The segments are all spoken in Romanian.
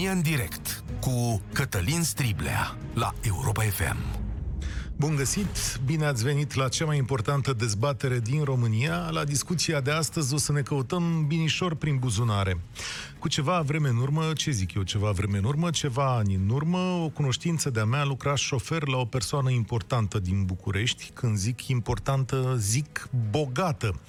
România în direct cu Cătălin Striblea la Europa FM. Bun găsit! Bine ați venit la cea mai importantă dezbatere din România. La discuția de astăzi o să ne căutăm binișor prin buzunare. Cu ceva vreme în urmă, ce zic eu, ceva vreme în urmă, ceva ani în urmă, o cunoștință de-a mea lucra șofer la o persoană importantă din București. Când zic importantă, zic bogată.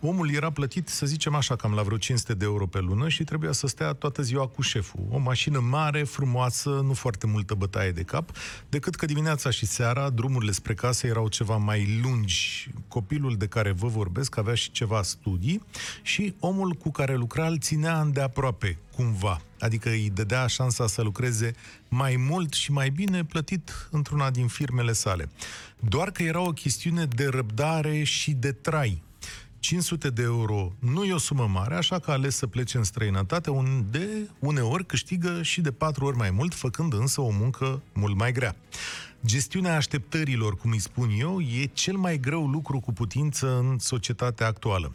Omul era plătit, să zicem așa, cam la vreo 500 de euro pe lună și trebuia să stea toată ziua cu șeful. O mașină mare, frumoasă, nu foarte multă bătaie de cap, decât că dimineața și seara drumurile spre casă erau ceva mai lungi. Copilul de care vă vorbesc avea și ceva studii și omul cu care lucra îl ținea îndeaproape, cumva. Adică îi dădea șansa să lucreze mai mult și mai bine plătit într-una din firmele sale. Doar că era o chestiune de răbdare și de trai 500 de euro nu e o sumă mare, așa că a ales să plece în străinătate, unde uneori câștigă și de patru ori mai mult, făcând însă o muncă mult mai grea. Gestiunea așteptărilor, cum îi spun eu, e cel mai greu lucru cu putință în societatea actuală.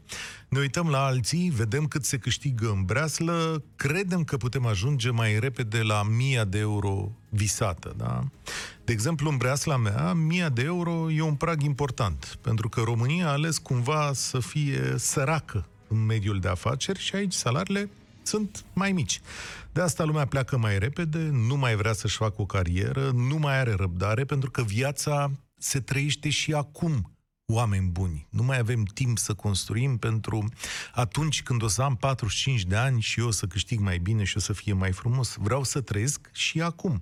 Ne uităm la alții, vedem cât se câștigă în breaslă, credem că putem ajunge mai repede la 1000 de euro visată. Da? De exemplu, în breasla mea, 1000 de euro e un prag important, pentru că România a ales cumva să fie săracă în mediul de afaceri și aici salariile sunt mai mici. De asta lumea pleacă mai repede, nu mai vrea să-și facă o carieră, nu mai are răbdare, pentru că viața se trăiește și acum oameni buni. Nu mai avem timp să construim pentru atunci când o să am 45 de ani și eu o să câștig mai bine și o să fie mai frumos. Vreau să trăiesc și acum.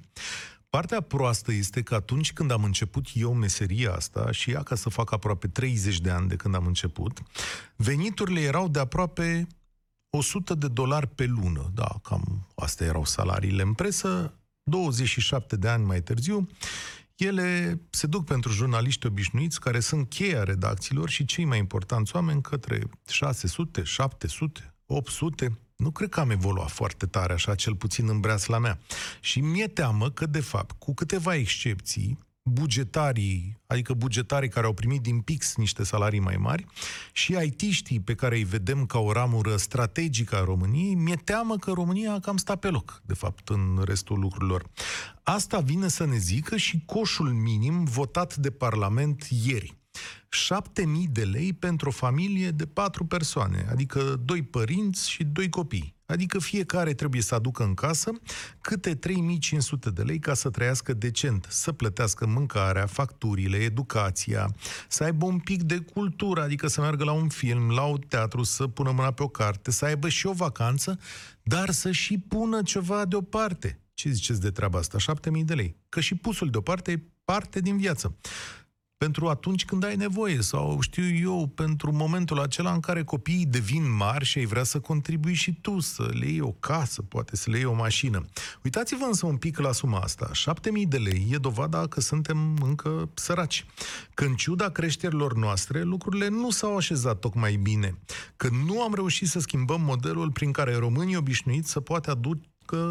Partea proastă este că atunci când am început eu meseria asta, și ea ca să fac aproape 30 de ani de când am început, veniturile erau de aproape 100 de dolari pe lună. Da, cam astea erau salariile în presă. 27 de ani mai târziu, ele se duc pentru jurnaliști obișnuiți care sunt cheia redacțiilor și cei mai importanți oameni către 600, 700, 800. Nu cred că am evoluat foarte tare așa, cel puțin în breasla mea. Și mi-e teamă că, de fapt, cu câteva excepții, bugetarii, adică bugetarii care au primit din pix niște salarii mai mari și IT-știi pe care îi vedem ca o ramură strategică a României, mi-e teamă că România a cam stat pe loc, de fapt, în restul lucrurilor. Asta vine să ne zică și coșul minim votat de Parlament ieri. 7000 de lei pentru o familie de patru persoane, adică doi părinți și doi copii. Adică fiecare trebuie să aducă în casă câte 3500 de lei ca să trăiască decent, să plătească mâncarea, facturile, educația, să aibă un pic de cultură, adică să meargă la un film, la un teatru, să pună mâna pe o carte, să aibă și o vacanță, dar să și pună ceva deoparte. Ce ziceți de treaba asta? 7000 de lei. Că și pusul deoparte e parte din viață pentru atunci când ai nevoie sau, știu eu, pentru momentul acela în care copiii devin mari și ai vrea să contribui și tu, să le iei o casă, poate să le iei o mașină. Uitați-vă însă un pic la suma asta. 7000 de lei e dovada că suntem încă săraci. Că în ciuda creșterilor noastre, lucrurile nu s-au așezat tocmai bine. Că nu am reușit să schimbăm modelul prin care românii obișnuiți să poată aduce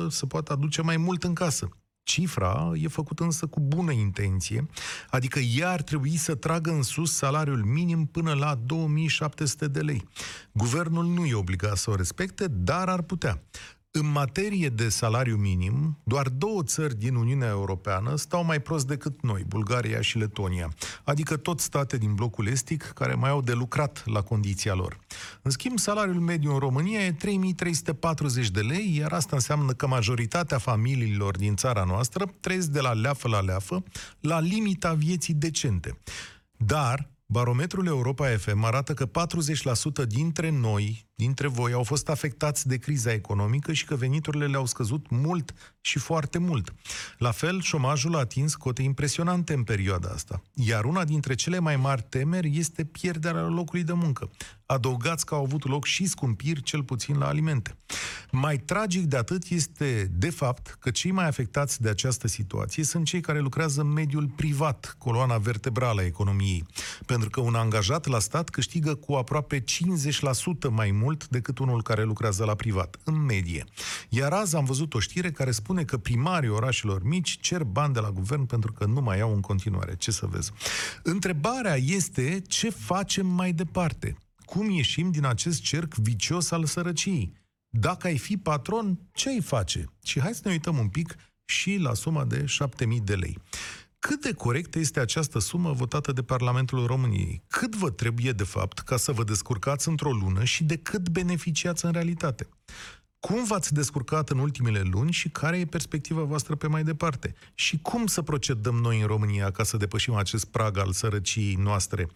să poată aduce mai mult în casă. Cifra e făcută însă cu bună intenție, adică ea ar trebui să tragă în sus salariul minim până la 2700 de lei. Guvernul nu e obligat să o respecte, dar ar putea. În materie de salariu minim, doar două țări din Uniunea Europeană stau mai prost decât noi, Bulgaria și Letonia, adică tot state din blocul estic care mai au de lucrat la condiția lor. În schimb, salariul mediu în România e 3340 de lei, iar asta înseamnă că majoritatea familiilor din țara noastră trăiesc de la leafă la leafă, la limita vieții decente. Dar Barometrul Europa FM arată că 40% dintre noi, dintre voi, au fost afectați de criza economică și că veniturile le-au scăzut mult și foarte mult. La fel, șomajul a atins cote impresionante în perioada asta. Iar una dintre cele mai mari temeri este pierderea locului de muncă. Adăugați că au avut loc și scumpiri, cel puțin la alimente. Mai tragic de atât este, de fapt, că cei mai afectați de această situație sunt cei care lucrează în mediul privat, coloana vertebrală a economiei. Pentru că un angajat la stat câștigă cu aproape 50% mai mult decât unul care lucrează la privat, în medie. Iar azi am văzut o știre care spune că primarii orașelor mici cer bani de la guvern pentru că nu mai au în continuare. Ce să vezi? Întrebarea este ce facem mai departe? Cum ieșim din acest cerc vicios al sărăciei? Dacă ai fi patron, ce ai face? Și hai să ne uităm un pic și la suma de 7.000 de lei. Cât de corectă este această sumă votată de Parlamentul României? Cât vă trebuie, de fapt, ca să vă descurcați într-o lună și de cât beneficiați în realitate? Cum v-ați descurcat în ultimele luni și care e perspectiva voastră pe mai departe? Și cum să procedăm noi în România ca să depășim acest prag al sărăciei noastre?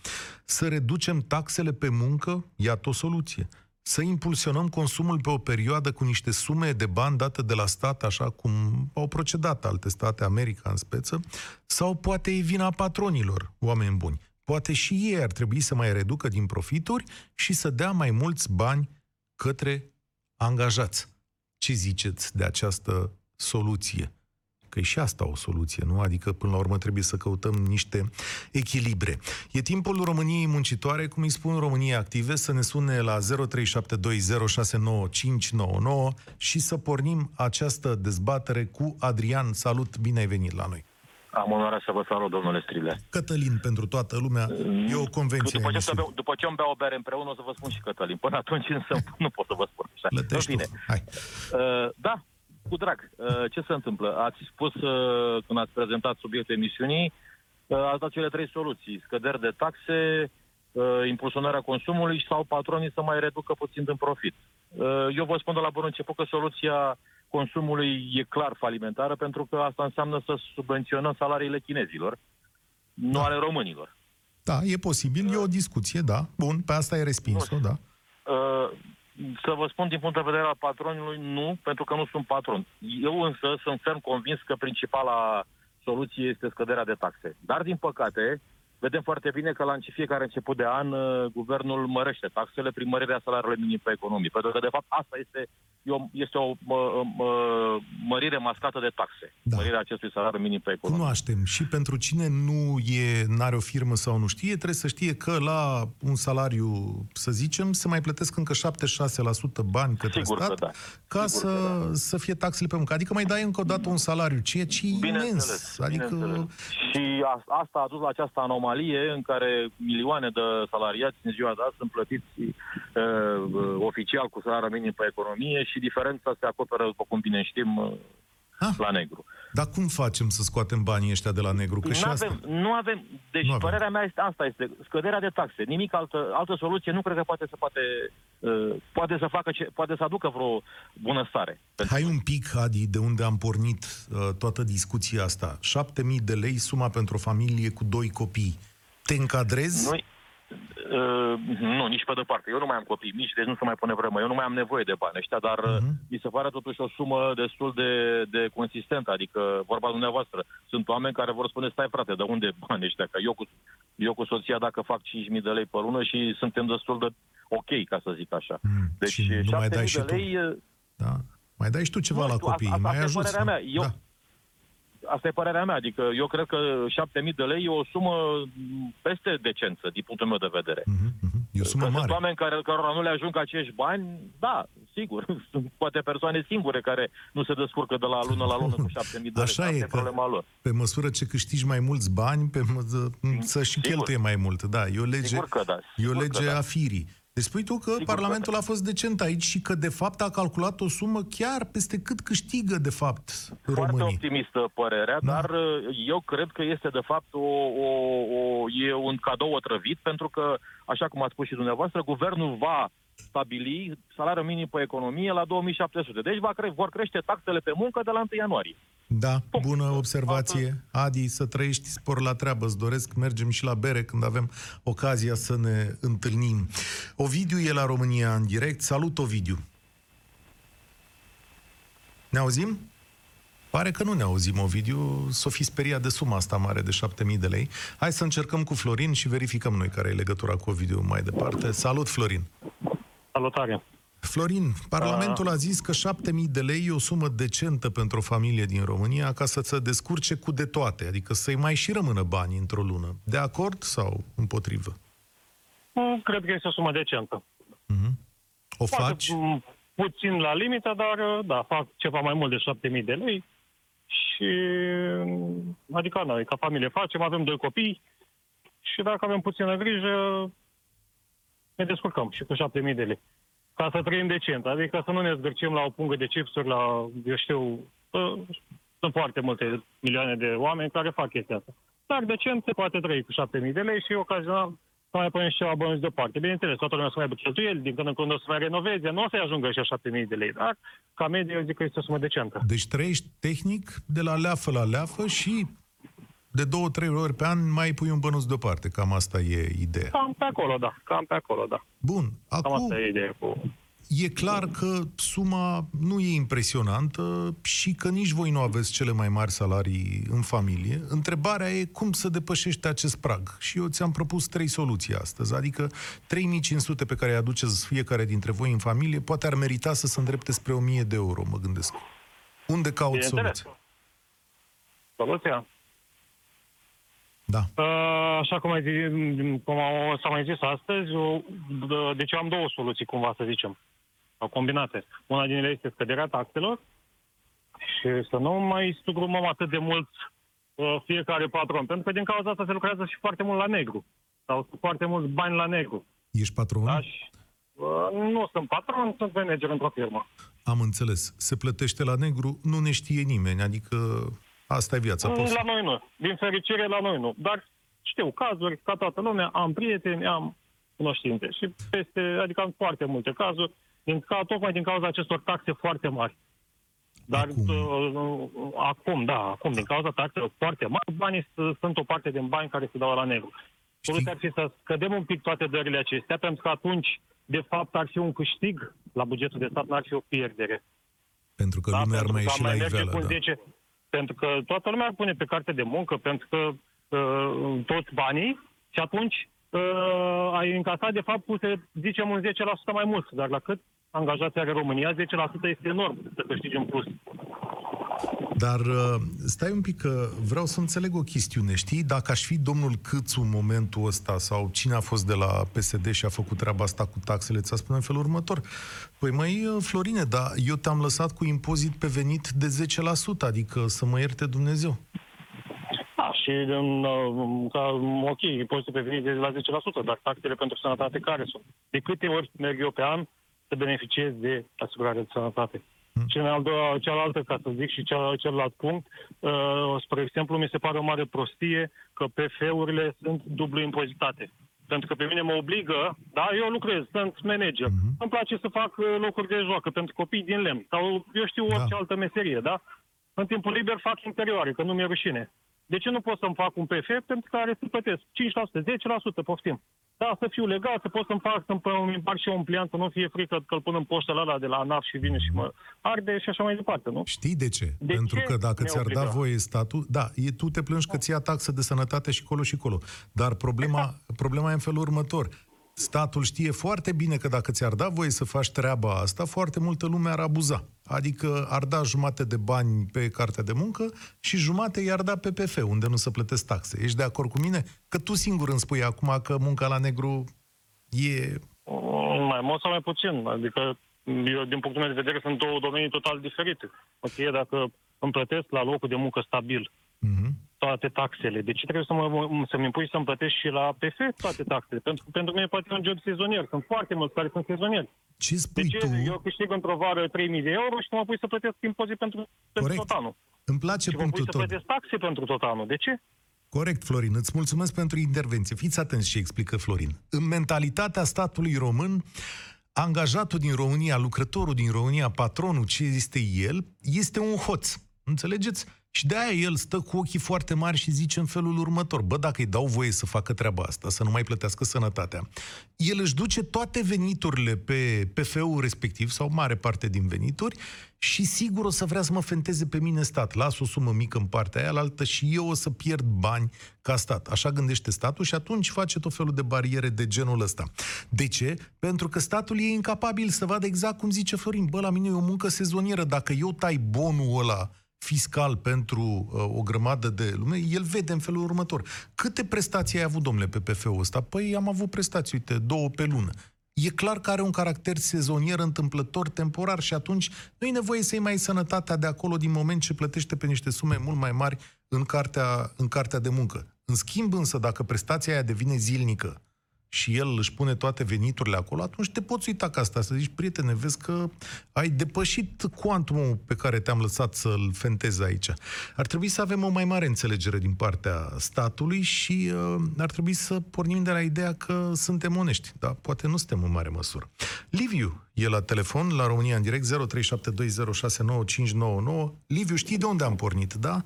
Să reducem taxele pe muncă? Iată o soluție. Să impulsionăm consumul pe o perioadă cu niște sume de bani date de la stat, așa cum au procedat alte state, America în speță, sau poate e vina patronilor, oameni buni. Poate și ei ar trebui să mai reducă din profituri și să dea mai mulți bani către angajați. Ce ziceți de această soluție? Că e și asta o soluție, nu? Adică, până la urmă, trebuie să căutăm niște echilibre. E timpul României muncitoare, cum îi spun României active, să ne sune la 0372069599 și să pornim această dezbatere cu Adrian. Salut, bine ai venit la noi! Am onoarea să vă salut, domnule Strile. Cătălin pentru toată lumea, e o convenție. După ce, beau, după ce îmi beau o bere împreună, o să vă spun și Cătălin. Până atunci însă nu pot să vă spun așa. Lătești bine. Tu. Hai. Uh, da, cu drag. Uh, ce se întâmplă? Ați spus, uh, când ați prezentat subiectul emisiunii, uh, ați dat cele trei soluții. Scăderi de taxe, uh, impulsionarea consumului sau patronii să mai reducă puțin din profit. Uh, eu vă spun de la bun început că soluția consumului e clar falimentară, pentru că asta înseamnă să subvenționăm salariile chinezilor, nu Da. ale românilor. Da, e posibil, e o discuție, da. Bun, pe asta ai respins-o, da. Uh, să vă spun din punct de vedere al patronului, nu, pentru că nu sunt patron. Eu însă sunt ferm convins că principala soluție este scăderea de taxe. Dar, din păcate, vedem foarte bine că la fiecare început de an uh, guvernul mărește taxele prin mărirea salariului minim pe economie. Pentru că, de fapt, asta este, e o, este o mă, mă, mărire mascată de taxe. Da. Mărirea acestui salariu minim pe economie. Cunoaștem. Și pentru cine nu e, n-are o firmă sau nu știe, trebuie să știe că la un salariu, să zicem, se mai plătesc încă 76% bani către Sigur că stat da. ca Sigur să, că da. să fie taxele pe muncă. Adică mai dai încă o dată un salariu, ceea ce e imens. Bineînțeles, Adică, bineînțeles. Și a, asta a dus la această anomalie în care milioane de salariați în ziua de azi sunt plătiți uh, uh, oficial cu salariul minim pe economie și diferența se acoperă, după cum bine știm, uh, Ah. la negru. Dar cum facem să scoatem banii ăștia de la negru? Că și Nu asta... avem, nu avem. Deci Nu avem. părerea mea este asta este scăderea de taxe. Nimic altă, altă soluție nu cred că poate să poate, uh, poate să facă ce, poate să aducă vreo bunăstare. Pentru Hai un pic, Adi, de unde am pornit uh, toată discuția asta. 7000 de lei suma pentru o familie cu doi copii. Te încadrezi? Noi, uh, nu, nici pe departe. Eu nu mai am copii mici, deci nu se mai pune vremă. Eu nu mai am nevoie de bani ăștia, dar uh Mhm. mi se pare totuși o sumă destul de, de consistentă. Adică, vorba dumneavoastră, sunt oameni care vor spune, stai frate, de unde bani ăștia? Că eu cu, eu cu soția, dacă fac 5.000 de lei pe lună și suntem destul de ok, ca să zic așa. Mm, Deci, și nu mai 7.000 dai și de tu. lei, uh, Da? Mai dai și tu ceva Nu la știu, copii, asta- mai asta e ajuți. părerea nu? mea. Eu- Da. Asta e părerea mea. Adică eu cred că 7.000 de lei e o sumă peste decență, din punctul meu de vedere. Mhm, mhm. E o sumă Că sunt mare. oameni care, cărora nu le ajung acești bani, da, sigur. Sunt poate persoane singure care nu se descurcă de la lună la lună cu 7.000 de lei. Așa Asta e e că- problema lor. Pe măsură ce câștigi mai mulți bani, pe mă, să și Sigur. cheltuie mai mult. Da, e o lege, Sigur că da. e o sigur lege că da. a firii. Deci spui tu că Sigur că Parlamentul da. a fost decent aici și că de fapt a calculat o sumă chiar peste cât câștigă de fapt Foarte românii. optimistă părerea, Da. dar uh, eu cred că este de fapt o, o, o, e un cadou otrăvit, pentru că, așa cum ați spus și dumneavoastră, guvernul va stabili salariul minim pe economie la 2700. Deci va cre- vor crește taxele pe muncă de la 1 ianuarie. Da, bună observație. Adi, să trăiești spor la treabă. Îți doresc, mergem și la bere când avem ocazia să ne întâlnim. Ovidiu e la România în direct. Salut, Ovidiu. Ne auzim? Pare că nu ne auzim, Ovidiu. S-o fi speriat de suma asta mare de 7.000 de lei. Hai să încercăm cu Florin și verificăm noi care e legătura cu Ovidiu mai departe. Salut, Florin! Salutare! Florin, Parlamentul a zis că 7.000 de lei e o sumă decentă pentru o familie din România ca să se descurce cu de toate, adică să-i mai și rămână bani într-o lună. De acord sau împotrivă? Mm, Cred că este o sumă decentă. Mhm. O Poate faci? mm, puțin la limită, dar da, fac ceva mai mult de 7.000 de lei și mm, adică noi ca familie facem, avem doi copii și dacă avem puțină grijă ne descurcăm și cu 7.000 de lei. ca să trăim decent. Adică să nu ne zgârcim la o pungă de chipsuri, la, eu știu, uh, sunt foarte multe milioane de oameni care fac chestia asta. Dar decent se poate trăi cu 7.000 de lei și ocazional să mai punem și ceva bănuți deoparte. Bineînțeles, toată lumea să mai aibă cheltuieli, din când în când o să mai renoveze, nu o să-i ajungă și 7.000 de lei, dar ca medie eu zic că este o sumă decentă. Deci trăiești tehnic de la leafă la leafă și de două, trei ori pe an mai pui un bănuț deoparte. Cam asta e ideea. Cam pe acolo, da. Cam pe acolo, da. Bun, Cam acum asta e ideea cu... e clar că suma nu e impresionantă și că nici voi nu aveți cele mai mari salarii în familie. Întrebarea e cum să depășești acest prag. Și eu ți-am propus trei soluții astăzi. Adică 3500 pe care îi aduceți fiecare dintre voi în familie poate ar merita să se îndrepte spre 1000 de euro, mă gândesc. Unde caut Bineînțeles. soluția? Soluția? Da. Uh, Așa cum, ai zis, cum au- s-a mai zis astăzi, eu- d- deci eu am două soluții, cumva să zicem, sau combinate. Una din ele este scăderea taxelor și să nu mai sugrumăm atât de mult uh, fiecare patron, pentru că din cauza asta se lucrează și foarte mult la negru, sau foarte mulți bani la negru. Ești patron? Da? Și, uh, nu sunt patron, sunt manager într-o firmă. Am înțeles. Se plătește la negru, nu ne știe nimeni. Adică asta e viața. Poți... La noi nu. Din fericire, la noi nu. Dar știu cazuri, ca toată lumea, am prieteni, am cunoștințe. Și peste, adică am foarte multe cazuri, din, ca, tocmai din cauza acestor taxe foarte mari. Dar Acum. acum, uh, acum da, acum, din cauza taxelor foarte mari, banii s- sunt o parte din bani care se dau la negru. Soluția ar fi să scădem un pic toate dările acestea, pentru că atunci, de fapt, ar fi un câștig la bugetul de stat, n-ar fi o pierdere. Pentru că lumea ar Da, pentru mai că ieși am la merge iveală. cu Da. 10, pentru că toată lumea ar pune pe carte de muncă, pentru că uh, toți banii și atunci uh, ai încasat, de fapt, puse, zicem, un 10% mai mult. Dar la cât angajații are România, 10% este enorm să câștigi în plus. Dar uh, stai un pic că vreau să înțeleg o chestiune. Știi, dacă aș fi domnul Câțu în momentul ăsta sau cine a fost de la PSD și a făcut treaba asta cu taxele, ți-a spune în felul următor. Păi măi, uh, Florine, dar eu te-am lăsat cu impozit pe venit de 10%, adică să mă ierte Dumnezeu. Da, și în, uh, ca, ok, impozitul pe venit de la 10%, dar taxele pentru sănătate care sunt? De câte ori merg eu pe an să beneficiez de asigurare de sănătate? Și în al doua, cealaltă, ca să zic, și cel, celălalt punct, uh, spre exemplu, mi se pare o mare prostie că PF-urile sunt dublu impozitate. Pentru că pe mine mă obligă, da, eu lucrez, sunt manager. Mhm. Îmi place să fac uh, locuri de joacă pentru copii din lemn sau eu știu orice Da. altă meserie, da? În timpul liber fac interioare, că nu mi-e rușine. De ce nu pot să-mi fac un PF pentru care să plătesc 5%, 10%, poftim. Da, să fiu legal, să pot să-mi fac, să-mi îmi împart și eu un pliant, să nu fie frică că îl pun în poștă la ăla de la ANAF și vine și mă arde și așa mai departe, nu? Știi de ce? De Pentru ce că dacă ne ți-ar da obliga? voie statul, da, e, tu te plângi că ți ia taxă de sănătate și colo și colo. Dar problema, problema e în felul următor. Statul știe foarte bine că dacă ți-ar da voie să faci treaba asta, foarte multă lume ar abuza. Adică ar da jumate de bani pe cartea de muncă și jumate i-ar da pe PF, unde nu se plătesc taxe. Ești de acord cu mine? Că tu singur îmi spui acum că munca la negru e... Mm, Mai mult sau mai puțin. Adică, eu, din punctul meu de vedere, sunt două domenii total diferite. Ok, dacă îmi plătesc la locul de muncă stabil Mhm. Toate taxele, de ce trebuie să mă, să-mi impui să-mi plătesc și la PF toate taxele? Pentru că pentru mine poate e un job sezonier. Sunt foarte mulți care sunt sezonieri. Ce De spui ce? tu? Eu câștig într-o vară 3.000 de euro și mă pui să plătesc impozit pentru, pentru Corect. tot anul. Îmi place Și mă pui punctul să tău. plătesc taxe pentru tot anul. De ce? Corect, Florin. Îți mulțumesc pentru intervenție. Fiți atenți ce explică Florin. În mentalitatea statului român, angajatul din România, lucrătorul din România, patronul, ce este el, este un hoț. Înțelegeți? Și de aia el stă cu ochii foarte mari și zice în felul următor, bă, dacă îi dau voie să facă treaba asta, să nu mai plătească sănătatea, el își duce toate veniturile pe PF-ul respectiv, sau mare parte din venituri, și sigur o să vrea să mă fenteze pe mine stat. Las o sumă mică în partea aia, altă și eu o să pierd bani ca stat. Așa gândește statul și atunci face tot felul de bariere de genul ăsta. De ce? Pentru că statul e incapabil să vadă exact cum zice Florin. Bă, la mine e o muncă sezonieră. Dacă eu tai bonul ăla fiscal pentru uh, o grămadă de lume, el vede în felul următor. Câte prestații ai avut, domnule, pe PF-ul ăsta? Păi am avut prestații, uite, două pe lună. E clar că are un caracter sezonier, întâmplător, temporar și atunci nu e nevoie să-i mai sănătatea de acolo din moment ce plătește pe niște sume mult mai mari în cartea, în cartea de muncă. În schimb însă, dacă prestația aia devine zilnică și el își pune toate veniturile acolo, atunci te poți uita ca asta, să zici, prietene, vezi că ai depășit cuantumul pe care te-am lăsat să-l fentezi aici. Ar trebui să avem o mai mare înțelegere din partea statului și uh, ar trebui să pornim de la ideea că suntem onești, dar poate nu suntem în mare măsură. Liviu e la telefon, la România în direct, 0372069599. Liviu, știi de unde am pornit, da?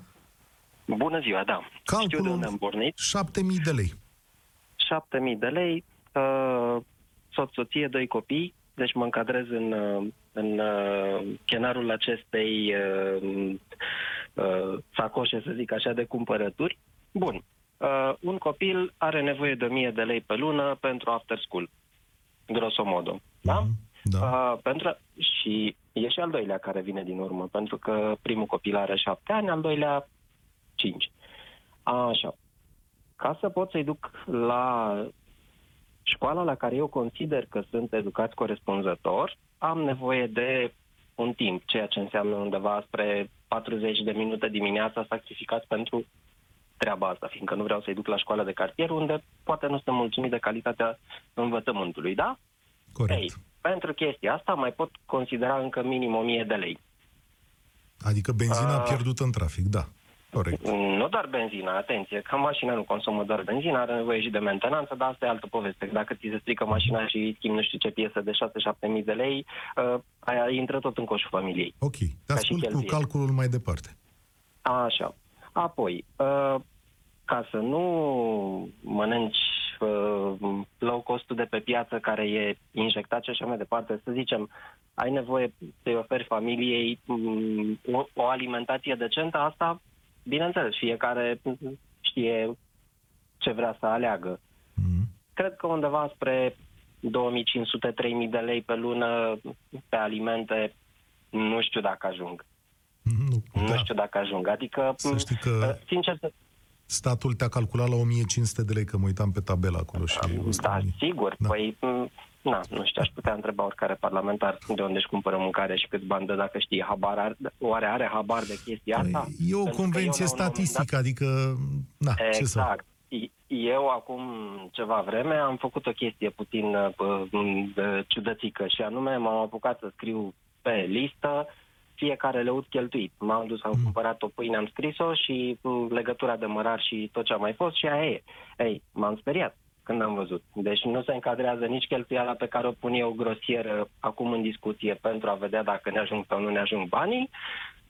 Bună ziua, da. Știu de Calculul unde am pornit. 7000 de lei. 7.000 de lei, uh, soț, soție, doi copii, deci mă încadrez în, uh, în uh, chenarul acestei uh, uh, sacoșe, să zic așa, de cumpărături. Bun. Uh, un copil are nevoie de 1000 de lei pe lună pentru after school, grosomodo. Da? Mhm, Da. Uh, pentru, și e și al doilea care vine din urmă, pentru că primul copil are șapte ani, al doilea cinci. Așa. Ca să pot să-i duc la școala la care eu consider că sunt educați corespunzător, am nevoie de un timp, ceea ce înseamnă undeva spre 40 de minute dimineața sacrificat pentru treaba asta, fiindcă nu vreau să-i duc la școala de cartier, unde poate nu sunt mulțumit de calitatea învățământului, da? Corect. Ei, pentru chestia asta mai pot considera încă minim 1000 de lei. Adică benzina Ah. pierdută în trafic, da. Corect. Nu doar benzina, atenție, că mașina nu consumă doar benzina, are nevoie și de mentenanță, dar asta e altă poveste. Dacă ți se strică mașina și îi schimbi nu știu ce piesă de 6-7 mii de lei, uh, aia intră tot în coșul familiei. Ok. Te Ca și ascult cu cheltuieli. calculul mai departe. Așa. Apoi, uh, ca să nu mănânci uh, low costul de pe piață care e injectat și așa mai departe, să zicem, ai nevoie să-i oferi familiei um, o, o alimentație decentă, asta, bineînțeles, fiecare știe ce vrea să aleagă. Mhm. Cred că undeva spre 2500-3000 de lei pe lună pe alimente, nu știu dacă ajung. Nu, Nu da. știu dacă ajung. Adică, Să știi că uh, sincer, să- statul te-a calculat la 1500 de lei, că mă uitam pe tabela acolo și... da, sigur. Da. Păi, m, na, nu știu, aș putea întreba oricare parlamentar de unde își cumpără mâncare și cât bani dă dacă știe habar. Are, oare are habar de chestia asta? Păi, E o Pentru că convenție eu, la un moment dat- statistică, adică... Na, ce să... Exact. Eu acum ceva vreme am făcut o chestie puțin uh, uh, ciudățică și anume m-am apucat să scriu pe listă fiecare leuț cheltuit. M-am dus, am Mm. cumpărat o pâine, am scris-o și uh, legătura de mărar și tot ce a mai fost și aia e. Ei, m-am speriat când am văzut. Deci nu se încadrează nici cheltuiala pe care o pun eu grosieră acum în discuție pentru a vedea dacă ne ajung sau nu ne ajung banii,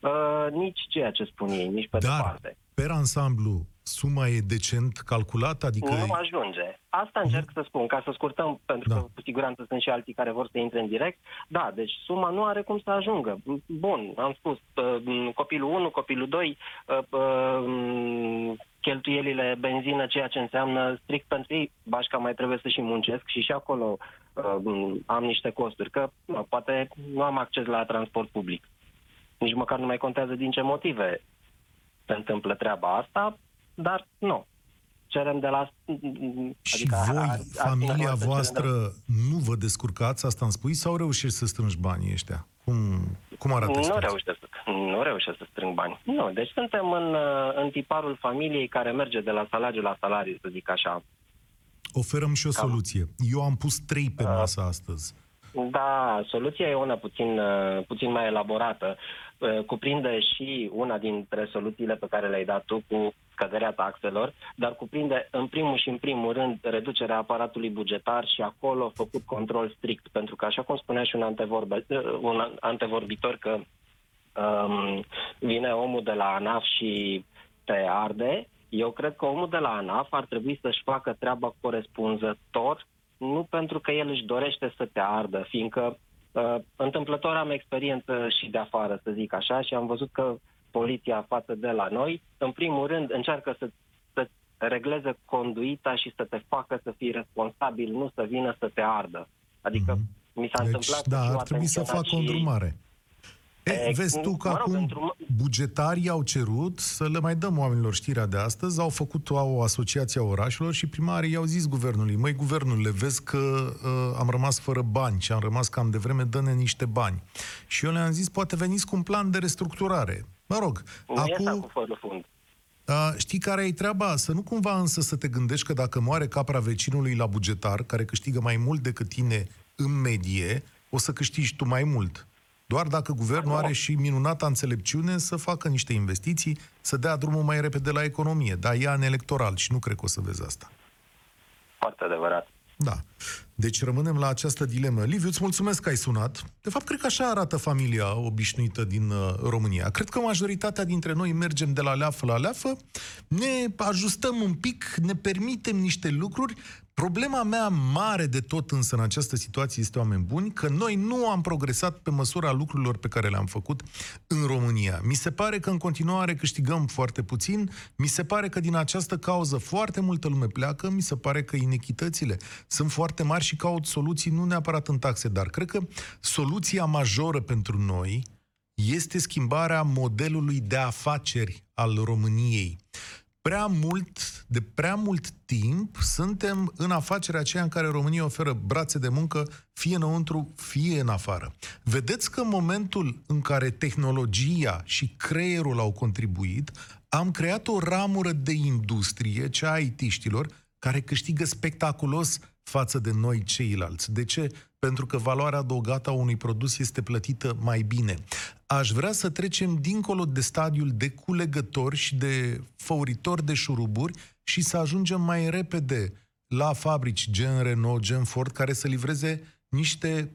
uh, nici ceea ce spun ei, nici pe Dar, departe. per ansamblu, suma e decent calculată? Adică... Nu ajunge. Asta încerc să spun, ca să scurtăm, pentru Da. că cu siguranță sunt și alții care vor să intre în direct. Da, deci suma nu are cum să ajungă. Bun, am spus, uh, copilul 1, copilul 2, uh, uh, cheltuielile benzină, ceea ce înseamnă strict pentru ei, bașca mai trebuie să și muncesc și și acolo uh, am niște costuri, că nu, poate nu am acces la transport public. Nici măcar nu mai contează din ce motive se întâmplă treaba asta, dar nu. Cerem de la... Și adică voi, ar- ar fi familia nevoie să cerem de la- voastră, nu vă descurcați, asta îmi spui, sau reușești să strângi banii ăștia? Cum, cum arată Nu situația? reușesc, să, nu reușesc să strâng bani. Nu, deci suntem în, uh, în tiparul familiei care merge de la salariu la salariu, să zic așa. Oferăm și o Cam. soluție. Eu am pus trei pe masă astăzi. Da, soluția e una puțin, uh, puțin mai elaborată. Uh, Cuprinde și una dintre soluțiile pe care le-ai dat tu cu scăderea taxelor, dar cuprinde în primul și în primul rând reducerea aparatului bugetar și acolo făcut control strict, pentru că așa cum spunea și un, antevorbe, uh, un antevorbitor că um, vine omul de la ANAF și te arde, eu cred că omul de la ANAF ar trebui să-și facă treaba corespunzător, nu pentru că el își dorește să te ardă, fiindcă uh, întâmplător am experiență și de afară, să zic așa, și am văzut că poliția față de la noi, în primul rând, încearcă să, să regleze conduita și să te facă să fii responsabil, nu să vină să te ardă. Adică Mhm. mi s-a Deci, întâmplat să da, fiu ar trebui să atenționat facă o și- îndrumare. E, Ex- vezi tu că mă rog, acum într-un- bugetarii au cerut să le mai dăm oamenilor știrea de astăzi, au făcut o, o asociație a orașelor și primarii i-au zis guvernului, măi guvernule, vezi că uh, am rămas fără bani și am rămas cam de vreme, dă-ne niște bani. Și eu le-am zis, poate veniți cu un plan de restructurare. Mă rog, Nu e așa cu acum... fără fund. Uh, știi care e treaba? Să nu cumva însă să te gândești că dacă moare capra vecinului la bugetar, care câștigă mai mult decât tine în medie, o să câștigi tu mai mult. Doar dacă guvernul are și minunata înțelepciune să facă niște investiții, să dea drumul mai repede la economie. Dar e an electoral și nu cred că o să vezi asta. Foarte adevărat. Da. Deci rămânem la această dilemă. Liviu, îți mulțumesc că ai sunat. De fapt, cred că așa arată familia obișnuită din uh, România. Cred că majoritatea dintre noi mergem de la leafă la leafă, ne ajustăm un pic, ne permitem niște lucruri, Problema mea mare de tot însă în această situație este, oameni buni, că noi nu am progresat pe măsura lucrurilor pe care le-am făcut în România. Mi se pare că în continuare câștigăm foarte puțin, mi se pare că din această cauză foarte multă lume pleacă, mi se pare că inechitățile sunt foarte mari și caut soluții nu neapărat în taxe, dar cred că soluția majoră pentru noi este schimbarea modelului de afaceri al României prea mult, de prea mult timp, suntem în afacerea aceea în care România oferă brațe de muncă, fie înăuntru, fie în afară. Vedeți că în momentul în care tehnologia și creierul au contribuit, am creat o ramură de industrie, cea a IT-știlor, care câștigă spectaculos față de noi ceilalți. De ce? Pentru că valoarea adăugată a unui produs este plătită mai bine. Aș vrea să trecem dincolo de stadiul de culegător și de făuritor de șuruburi și să ajungem mai repede la fabrici gen Renault, gen Ford, care să livreze niște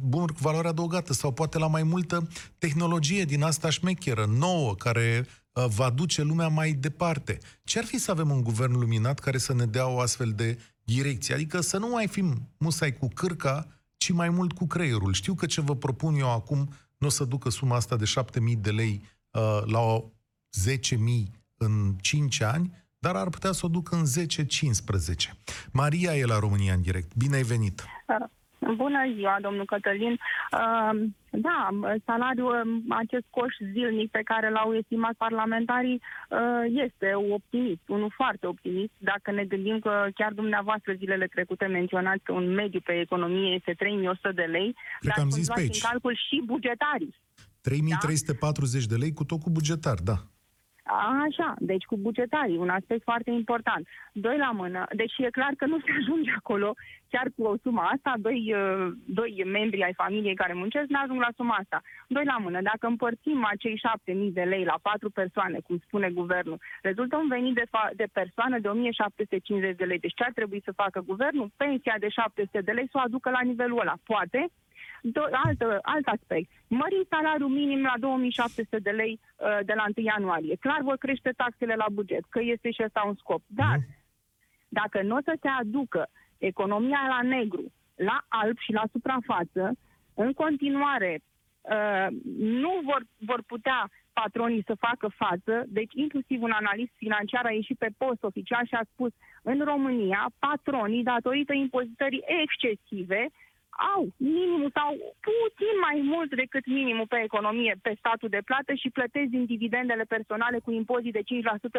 bunuri cu valoare adăugată sau poate la mai multă tehnologie din asta șmecheră, nouă, care uh, va duce lumea mai departe. Ce ar fi să avem un guvern luminat care să ne dea o astfel de direcție. Adică să nu mai fim musai cu cârca, ci mai mult cu creierul. Știu că ce vă propun eu acum nu o să ducă suma asta de 7.000 de lei uh, la 10.000 în 5 ani, dar ar putea să o ducă în 10-15. Maria e la România în direct. Bine ai venit! Uh, Bună ziua, domnul Cătălin. Da, salariul, acest coș zilnic pe care l-au estimat parlamentarii este optimist, unul foarte optimist. Dacă ne gândim că chiar dumneavoastră zilele trecute menționați că un mediu pe economie este 3100 de lei, Cred dar am zis pe aici. în calcul și bugetarii. 3340 da? de lei cu tot cu bugetar, da. Așa, deci cu bugetarii, un aspect foarte important. Doi la mână, deci e clar că nu se ajunge acolo chiar cu o sumă asta, doi, uh, doi membri ai familiei care muncesc nu ajung la suma asta. Doi la mână, dacă împărțim acei 7.000 de lei la patru persoane, cum spune guvernul, rezultă un venit de, fa- de persoană de 1.750 de lei. Deci ce ar trebui să facă guvernul? Pensia de 700 de lei să o aducă la nivelul ăla. Poate, Do- alt, alt aspect. Mări salariul minim la 2700 de lei uh, de la 1 ianuarie. Clar vor crește taxele la buget, că este și ăsta un scop. Dar mm. dacă nu o să se aducă economia la negru, la alb și la suprafață, în continuare uh, nu vor, vor putea patronii să facă față, deci inclusiv un analist financiar a ieșit pe post oficial și a spus în România, patronii, datorită impozitării excesive, au minimul sau puțin mai mult decât minimul pe economie, pe statul de plată și plătesc din dividendele personale cu impozit de 5%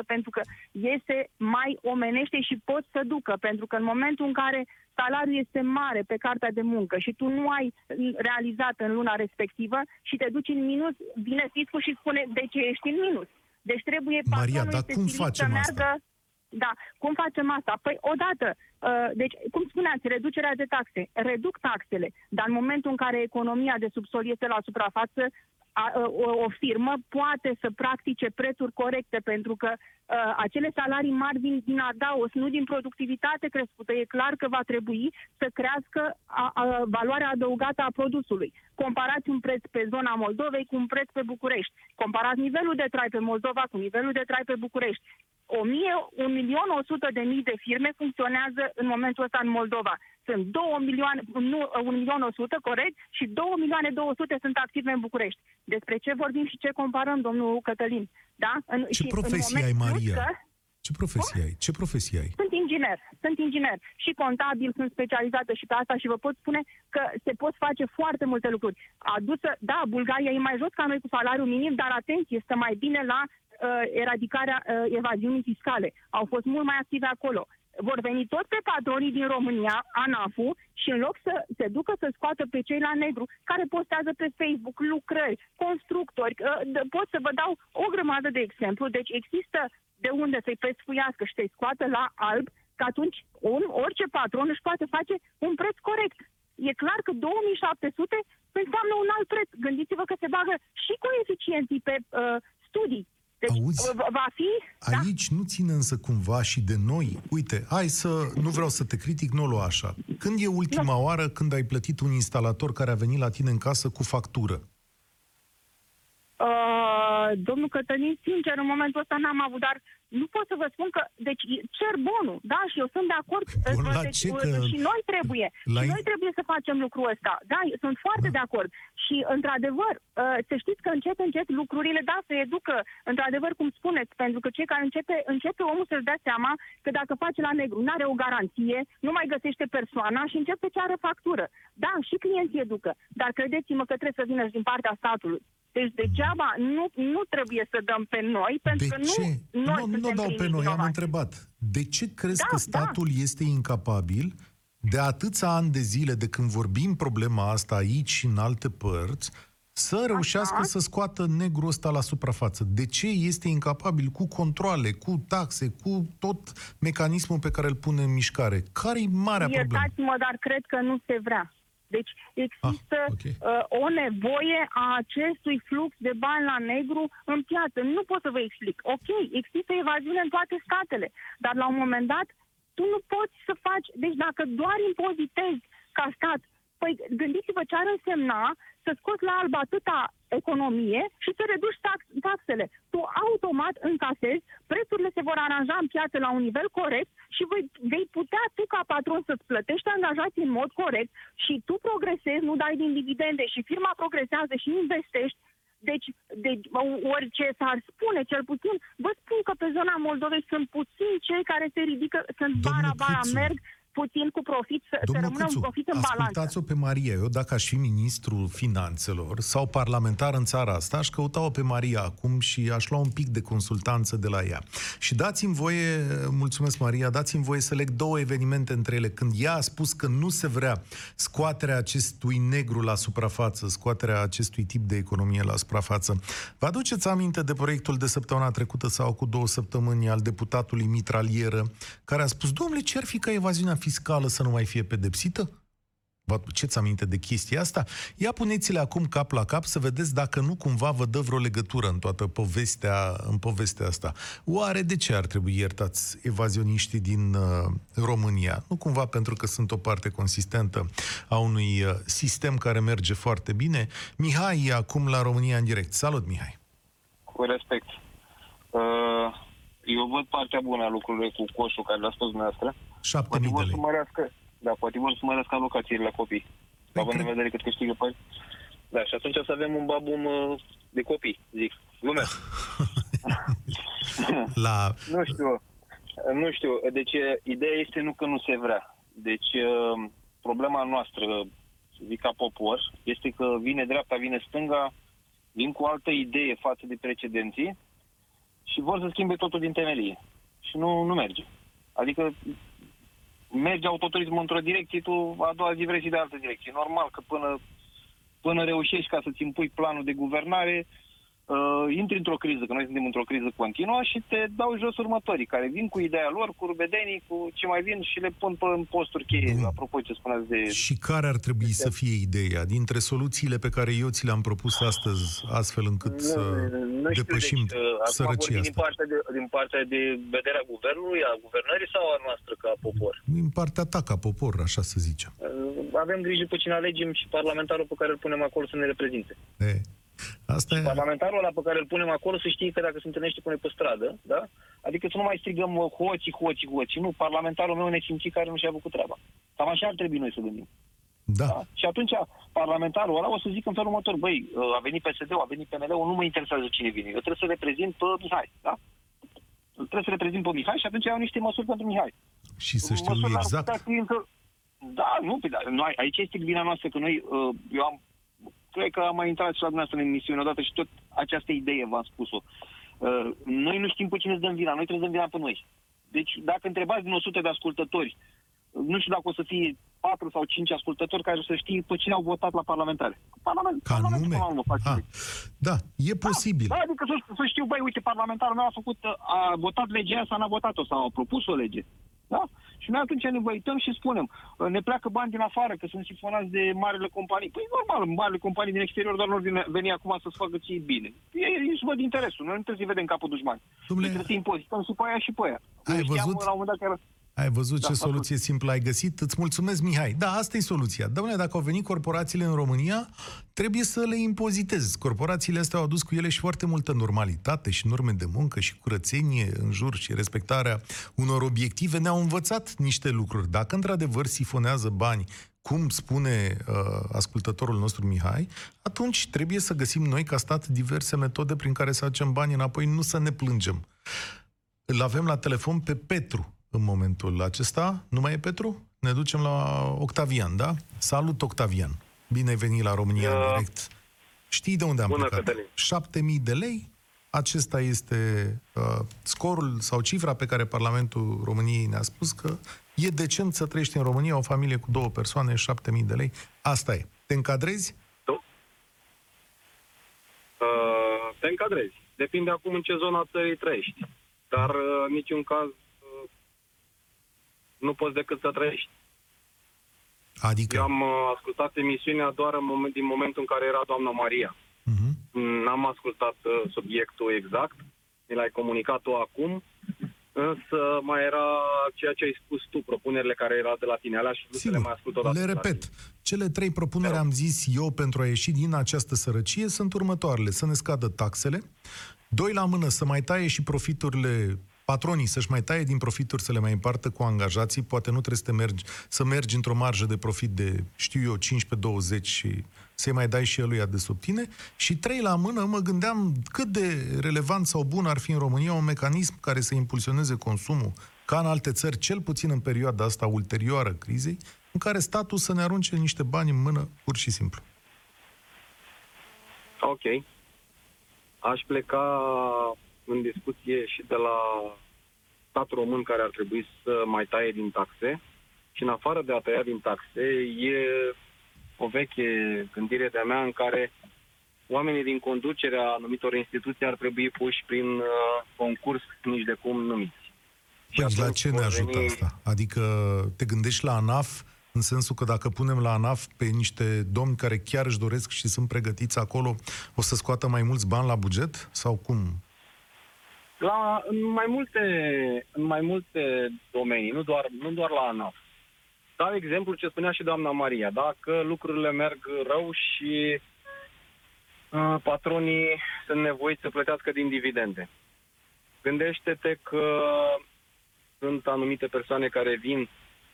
pentru că este mai omenește și pot să ducă. Pentru că în momentul în care salariul este mare pe cartea de muncă și tu nu ai realizat în luna respectivă și te duci în minus, vine fiscul și spune de ce ești în minus. Deci trebuie Maria, dar cum facem să meargă, asta? Da, cum facem asta? Păi odată, uh, deci cum spuneați, reducerea de taxe, reduc taxele, dar în momentul în care economia de subsol este la suprafață, o, o firmă poate să practice prețuri corecte, pentru că uh, acele salarii mari vin din adaos, nu din productivitate crescută. E clar că va trebui să crească a, a, valoarea adăugată a produsului. Comparați un preț pe zona Moldovei cu un preț pe București. Comparați nivelul de trai pe Moldova cu nivelul de trai pe București. 1 milion 100 de mii de firme funcționează în momentul ăsta în Moldova. Sunt 2 milioane, nu, 1 milion 100, corect, și 2 milioane 200 sunt active în București. Despre ce vorbim și ce comparăm, domnul Cătălin? Da? În, ce și profesie ai, Maria? Că, ce profesie ai? Ce profesie ai? Sunt inginer, sunt inginer și contabil, sunt specializată și pe asta și vă pot spune că se pot face foarte multe lucruri. Adusă, da, Bulgaria e mai jos ca noi cu salariul minim, dar atenție, este mai bine la uh, eradicarea uh, evaziunii fiscale. Au fost mult mai active acolo. Vor veni tot pe patronii din România, ANAF-ul, și în loc să se ducă să scoată pe cei la negru, care postează pe Facebook lucrări, constructori, uh, d- pot să vă dau o grămadă de exemplu, deci există de unde să-i pescuiască și să-i scoată la alb, că atunci un, orice patron își poate face un preț corect. E clar că 2700 înseamnă un alt preț. Gândiți-vă că se bagă și coeficienții pe uh, studii. Deci Auzi? uh, va fi... da? Aici nu ține însă cumva și de noi. Uite, hai să, nu vreau să te critic, nu o lua așa. Când e ultima oară când ai plătit un instalator care a venit la tine în casă cu factură? Uh, domnul Cătălin, sincer, în momentul ăsta n-am avut, dar nu pot să vă spun că, deci, cer bonul, da, și eu sunt de acord. Bun, la deci, ce? uh, Că Și noi trebuie, la și in- noi trebuie să facem lucrul ăsta. Da, eu sunt foarte Da. de acord. Și, într-adevăr, uh, să știți că încet, încet lucrurile, da, se educă, într-adevăr, cum spuneți, pentru că cei care începe, începe omul să-și dea seama că dacă face la negru, nu are o garanție, nu mai găsește persoana și începe să ceară factură. Da, și clienții educă, dar credeți-mă că trebuie să vină și din partea statului. Deci degeaba nu, nu trebuie să dăm pe noi, pentru De că nu ce? noi nu, nu suntem dau pe primii noi, am vinovați. întrebat. De ce crezi Da, că da. statul este incapabil de atâția ani de zile de când vorbim problema asta aici și în alte părți, să reușească să scoată negrul ăsta la suprafață. De ce este incapabil cu controle, cu taxe, cu tot mecanismul pe care îl pune în mișcare? Care-i marea problemă? Iertați-mă, dar cred că nu se vrea. Deci există Ah, ok. uh, o nevoie a acestui flux de bani la negru în piață. Nu pot să vă explic. Ok, există evaziune în toate statele, dar la un moment dat tu nu poți să faci... Deci dacă doar impozitezi ca stat, păi gândiți-vă ce ar însemna să scoți la alb atâta economie și să reduci tax, taxele. Tu automat încasezi, prețurile se vor aranja în piață la un nivel corect și vei, vei putea tu ca patron să-ți plătești angajații în mod corect și tu progresezi, nu dai din dividende și firma progresează și investești. Deci, de, orice s-ar spune, cel puțin, vă spun că pe zona Moldovei sunt puțini cei care se ridică, sunt Domnul bara-bara, Câțu. merg puțin cu profit, să, să Domnul rămână un Câțu, profit în balanță. ascultați-o pe Maria. Eu, dacă aș fi ministrul finanțelor sau parlamentar în țara asta, aș căuta-o pe Maria acum și aș lua un pic de consultanță de la ea. Și dați-mi voie, mulțumesc Maria, dați-mi voie să leg două evenimente între ele. Când ea a spus că nu se vrea scoaterea acestui negru la suprafață, scoaterea acestui tip de economie la suprafață. Vă aduceți aminte de proiectul de săptămâna trecută sau cu două săptămâni al deputatului Mitralieră, care a spus, domnule, ce ar fi ca evaziunea fiscală să nu mai fie pedepsită? Vă aduceți aminte de chestia asta? Ia puneți-le acum cap la cap să vedeți dacă nu cumva vă dă vreo legătură în toată povestea, în povestea asta. Oare de ce ar trebui iertați evazioniștii din uh, România? Nu cumva pentru că sunt o parte consistentă a unui uh, sistem care merge foarte bine? Mihai e acum la România în direct. Salut, Mihai! Cu respect. Uh, Eu văd partea bună a lucrurilor cu coșul care l-a spus dumneavoastră. 7.000 Poate de vor să lei. mărească, da, poate vor să mărească alocațiile la copii. Păi, Având în cred- vedere cât câștigă pe Da, și atunci o să avem un babum uh, de copii, zic. Lumea. La... nu știu. Nu știu. Deci, uh, ideea este nu că nu se vrea. Deci, uh, problema noastră, să zic ca popor, este că vine dreapta, vine stânga, vin cu altă idee față de precedenții și vor să schimbe totul din temelie. Și nu, nu merge. Adică merge autoturismul într-o direcție, tu a doua zi vrei și de altă direcție. Normal că până, până reușești ca să-ți impui planul de guvernare, uh, intri într-o criză, că noi suntem într-o criză continuă și te dau jos următorii, care vin cu ideea lor, cu rubedenii, cu ce mai vin și le pun pe în posturi cheie, Bun. apropo ce spuneați de... Și care ar trebui să fie ideea dintre soluțiile pe care eu ți le-am propus astăzi, astfel încât să depășim deci, uh, acum sărăcia vorbim din asta? partea, de, din partea de vederea guvernului, a guvernării sau a noastră ca popor? Din partea ta ca popor, așa să zicem. Uh, Avem grijă pe cine alegem și parlamentarul pe care îl punem acolo să ne reprezinte. E, asta e... Parlamentarul ăla pe care îl punem acolo să știe că dacă se întâlnește cu noi pe stradă, da? Adică să nu mai strigăm uh, hoții, hoții, hoții. Nu, parlamentarul meu nesimțit care nu și-a făcut treaba. Cam așa ar trebui noi să gândim. Da. Da? Și atunci parlamentarul ăla o să zică în felul următor, băi, uh, a venit PSD-ul, a venit PNL-ul, nu mă interesează cine vine. Eu trebuie să reprezint pe Mihai, da? Trebuie să reprezint pe Mihai și atunci iau niște măsuri pentru Mihai. Și să știu Măsurile ar exact. putea fi încă- Da, nu, pe da, noi, aici este vina noastră că noi, uh, eu am, cred că am mai intrat și la dumneavoastră în emisiune odată și tot această idee v-am spus-o. Uh, noi nu știm pe cine să dăm vina, noi trebuie să dăm vina pe noi. Deci dacă întrebați din 100 de ascultători, nu știu dacă o să fie 4 sau 5 ascultători care să știe pe cine au votat la parlamentare. Parlament, Ca Parlamentul nume? până la urmă face Ah, legi. da, e posibil. Da, adică să, să știu, băi, uite, parlamentarul meu a făcut, a votat legea asta, n-a votat-o sau a propus o lege. Da? Și noi atunci ne uităm și spunem, ne pleacă bani din afară, că sunt sifonați de marile companii. Păi normal, marile companii din exterior doar nu vine, veni acum să-ți facă ție bine. Ei își văd interesul, noi nu trebuie să-i vedem capul dușmani. Domnule- Noi trebuie să impozităm și pe aia și pe aia. Ai Eu știam văzut? La un moment dat chiar... Ai văzut Da, ce ascult. soluție simplă ai găsit? Îți mulțumesc, Mihai. Da, asta e soluția. Domnule, dacă au venit corporațiile în România, trebuie să le impozitezi. Corporațiile astea au adus cu ele și foarte multă normalitate și norme de muncă și curățenie în jur și respectarea unor obiective. Ne-au învățat niște lucruri. Dacă într-adevăr sifonează bani cum spune uh, ascultătorul nostru Mihai, atunci trebuie să găsim noi, ca stat, diverse metode prin care să aducem banii înapoi, nu să ne plângem. Îl avem la telefon pe Petru în momentul acesta. Nu mai e Petru? Ne ducem la Octavian, da? Salut, Octavian! Bine ai venit la România în Uh, direct. Știi de unde am bună, plecat? Cătălin. 7000 de lei. Acesta este uh, scorul sau cifra pe care Parlamentul României ne-a spus că e decent să trăiești în România o familie cu două persoane, 7000 de lei. Asta e. Te încadrezi? Uh, te încadrezi. Depinde acum în ce zona țării trăiești. Dar uh, în niciun caz uh, nu poți decât să trăiești. Adică... Eu am uh, ascultat emisiunea doar în moment, din momentul în care era doamna Maria. Uh-huh. N-am ascultat uh, subiectul exact, mi l-ai comunicat tu acum, însă mai era ceea ce ai spus tu, propunerile care erau de la tine, alea și nu să le mai ascult odată. le de la repet. tine. Cele trei propuneri am zis eu pentru a ieși din această sărăcie sunt următoarele. Să ne scadă taxele, doi la mână să mai taie și profiturile patronii să-și mai taie din profituri să le mai împartă cu angajații, poate nu trebuie să, te mergi, să mergi într-o marjă de profit de, știu eu, 15-20 și să-i mai dai și eluia de sub tine. Și trei la mână, mă gândeam cât de relevant sau bun ar fi în România un mecanism care să impulsioneze consumul, ca în alte țări, cel puțin în perioada asta ulterioară crizei, în care statul să ne arunce niște bani în mână, pur și simplu. Ok. Aș pleca în discuție și de la statul român care ar trebui să mai taie din taxe și în afară de a tăia din taxe e o veche gândire de-a mea în care oamenii din conducerea anumitor instituții ar trebui puși prin uh, concurs nici de cum numiți. Și Păi la atunci ce ne vor ajută veni- asta? Adică te gândești la ANAF în sensul că dacă punem la ANAF pe niște domni care chiar își doresc și sunt pregătiți acolo, o să scoată mai mulți bani la buget? Sau cum? La, în, mai multe, în mai multe domenii, nu doar, nu doar la ANAF. Dau exemplu ce spunea și doamna Maria. Dacă lucrurile merg rău și uh, patronii sunt nevoiți să plătească din dividende. Gândește-te că sunt anumite persoane care vin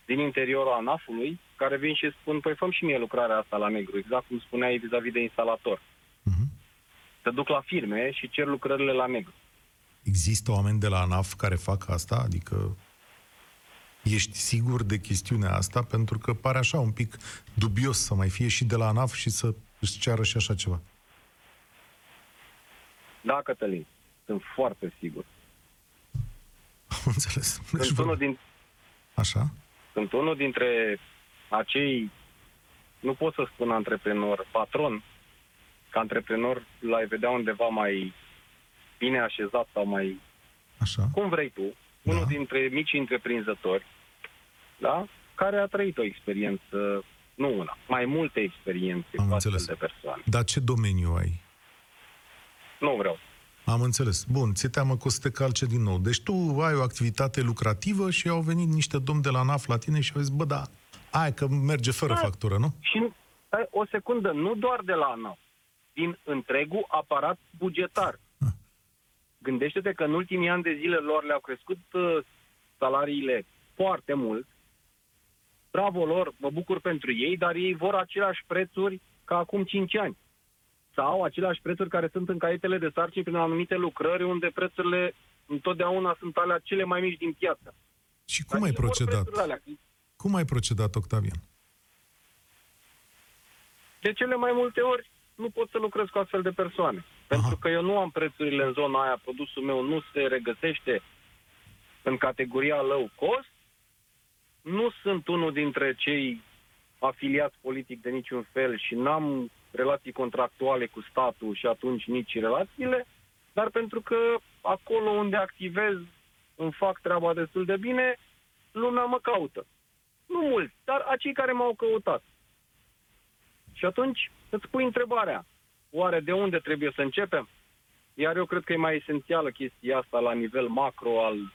din interiorul ANAF-ului, care vin și spun, păi făm și mie lucrarea asta la negru, exact cum spuneai vis-a-vis de instalator. Mhm. Se duc la firme și cer lucrările la negru. Există oameni de la ANAF care fac asta? Adică ești sigur de chestiunea asta? Pentru că pare așa un pic dubios să mai fie și de la ANAF și să își ceară și așa ceva. Da, Cătălin, sunt foarte sigur. Am înțeles. Deci, Sunt unul, din, Așa? sunt unul dintre acei, nu pot să spun antreprenor, patron, ca antreprenor l-ai vedea undeva mai bine așezat sau mai, Așa. cum vrei tu, Da. unul dintre mici întreprinzători, da? care a trăit o experiență, nu una, mai multe experiențe Am cu astfel înțeles. de persoane. Dar ce domeniu ai? Nu vreau. Am înțeles. Bun, ți-e teamă că o să te calce din nou. Deci tu ai o activitate lucrativă și au venit niște domni de la NAF la tine și au zis, bă, da, hai că merge fără Da. factură, nu? Și stai, o secundă, nu doar de la ANAF, din întregul aparat bugetar. Ah. Gândește-te că în ultimii ani de zile lor le-au crescut uh, salariile foarte mult. Bravo lor, mă bucur pentru ei, dar ei vor aceleași prețuri ca acum 5 ani. Sau aceleași prețuri care sunt în caietele de sarcini prin anumite lucrări unde prețurile întotdeauna sunt alea cele mai mici din piață. Și Dar cum ai ei vor procedat? prețurile alea. Cum ai procedat, Octavian? De cele mai multe ori nu pot să lucrez cu astfel de persoane. Pentru că eu nu am prețurile în zona aia, produsul meu nu se regăsește în categoria low cost. Nu sunt unul dintre cei afiliați politic de niciun fel și n-am relații contractuale cu statul și atunci nici relațiile, dar pentru că acolo unde activez îmi fac treaba destul de bine, lumea mă caută. Nu mulți, dar acei care m-au căutat. Și atunci îți pui întrebarea, oare de unde trebuie să începem? Iar eu cred că e mai esențială chestia asta la nivel macro al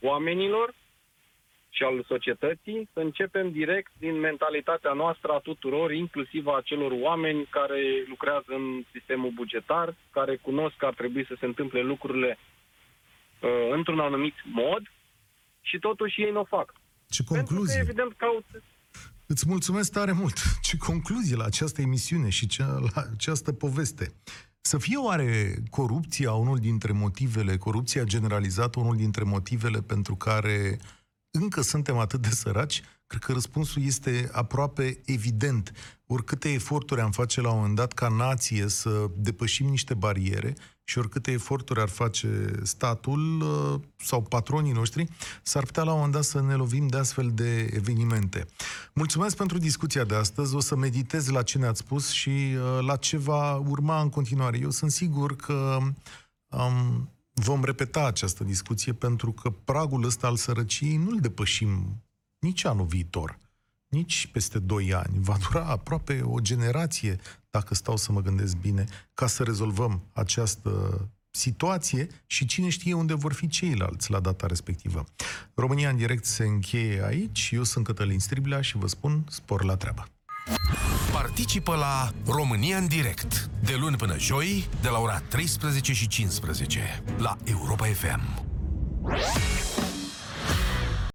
oamenilor și al societății, să începem direct din mentalitatea noastră a tuturor, inclusiv a celor oameni care lucrează în sistemul bugetar, care cunosc că ar trebui să se întâmple lucrurile uh, într-un anumit mod și totuși ei nu o fac. Ce Pentru că, concluzie! evident, caută Îți mulțumesc tare mult! Ce concluzie la această emisiune și cea, la această poveste! Să fie oare corupția unul dintre motivele, corupția generalizată unul dintre motivele pentru care încă suntem atât de săraci? Cred că răspunsul este aproape evident. Oricâte eforturi am face la un moment dat ca nație să depășim niște bariere și oricâte eforturi ar face statul uh, sau patronii noștri, s-ar putea la un moment dat să ne lovim de astfel de evenimente. Mulțumesc pentru discuția de astăzi. O să meditez la ce ne-ați spus și uh, la ce va urma în continuare. Eu sunt sigur că um, vom repeta această discuție pentru că pragul ăsta al sărăciei nu-l depășim nici anul viitor, nici peste 2 ani. Va dura aproape o generație, dacă stau să mă gândesc bine, ca să rezolvăm această situație și cine știe unde vor fi ceilalți la data respectivă. România în direct se încheie aici. Eu sunt Cătălin Striblea și vă spun spor la treabă. Participă la România în direct de luni până joi de la ora 13 și 15 la Europa FM.